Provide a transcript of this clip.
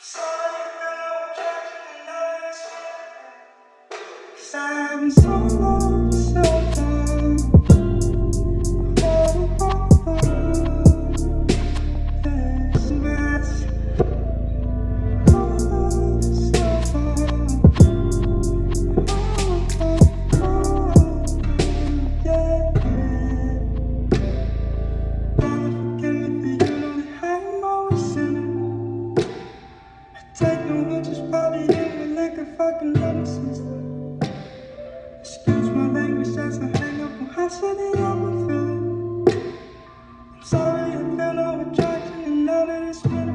Cause I'm so lost Language I'm sorry, I fell sorry I feel and now that it's been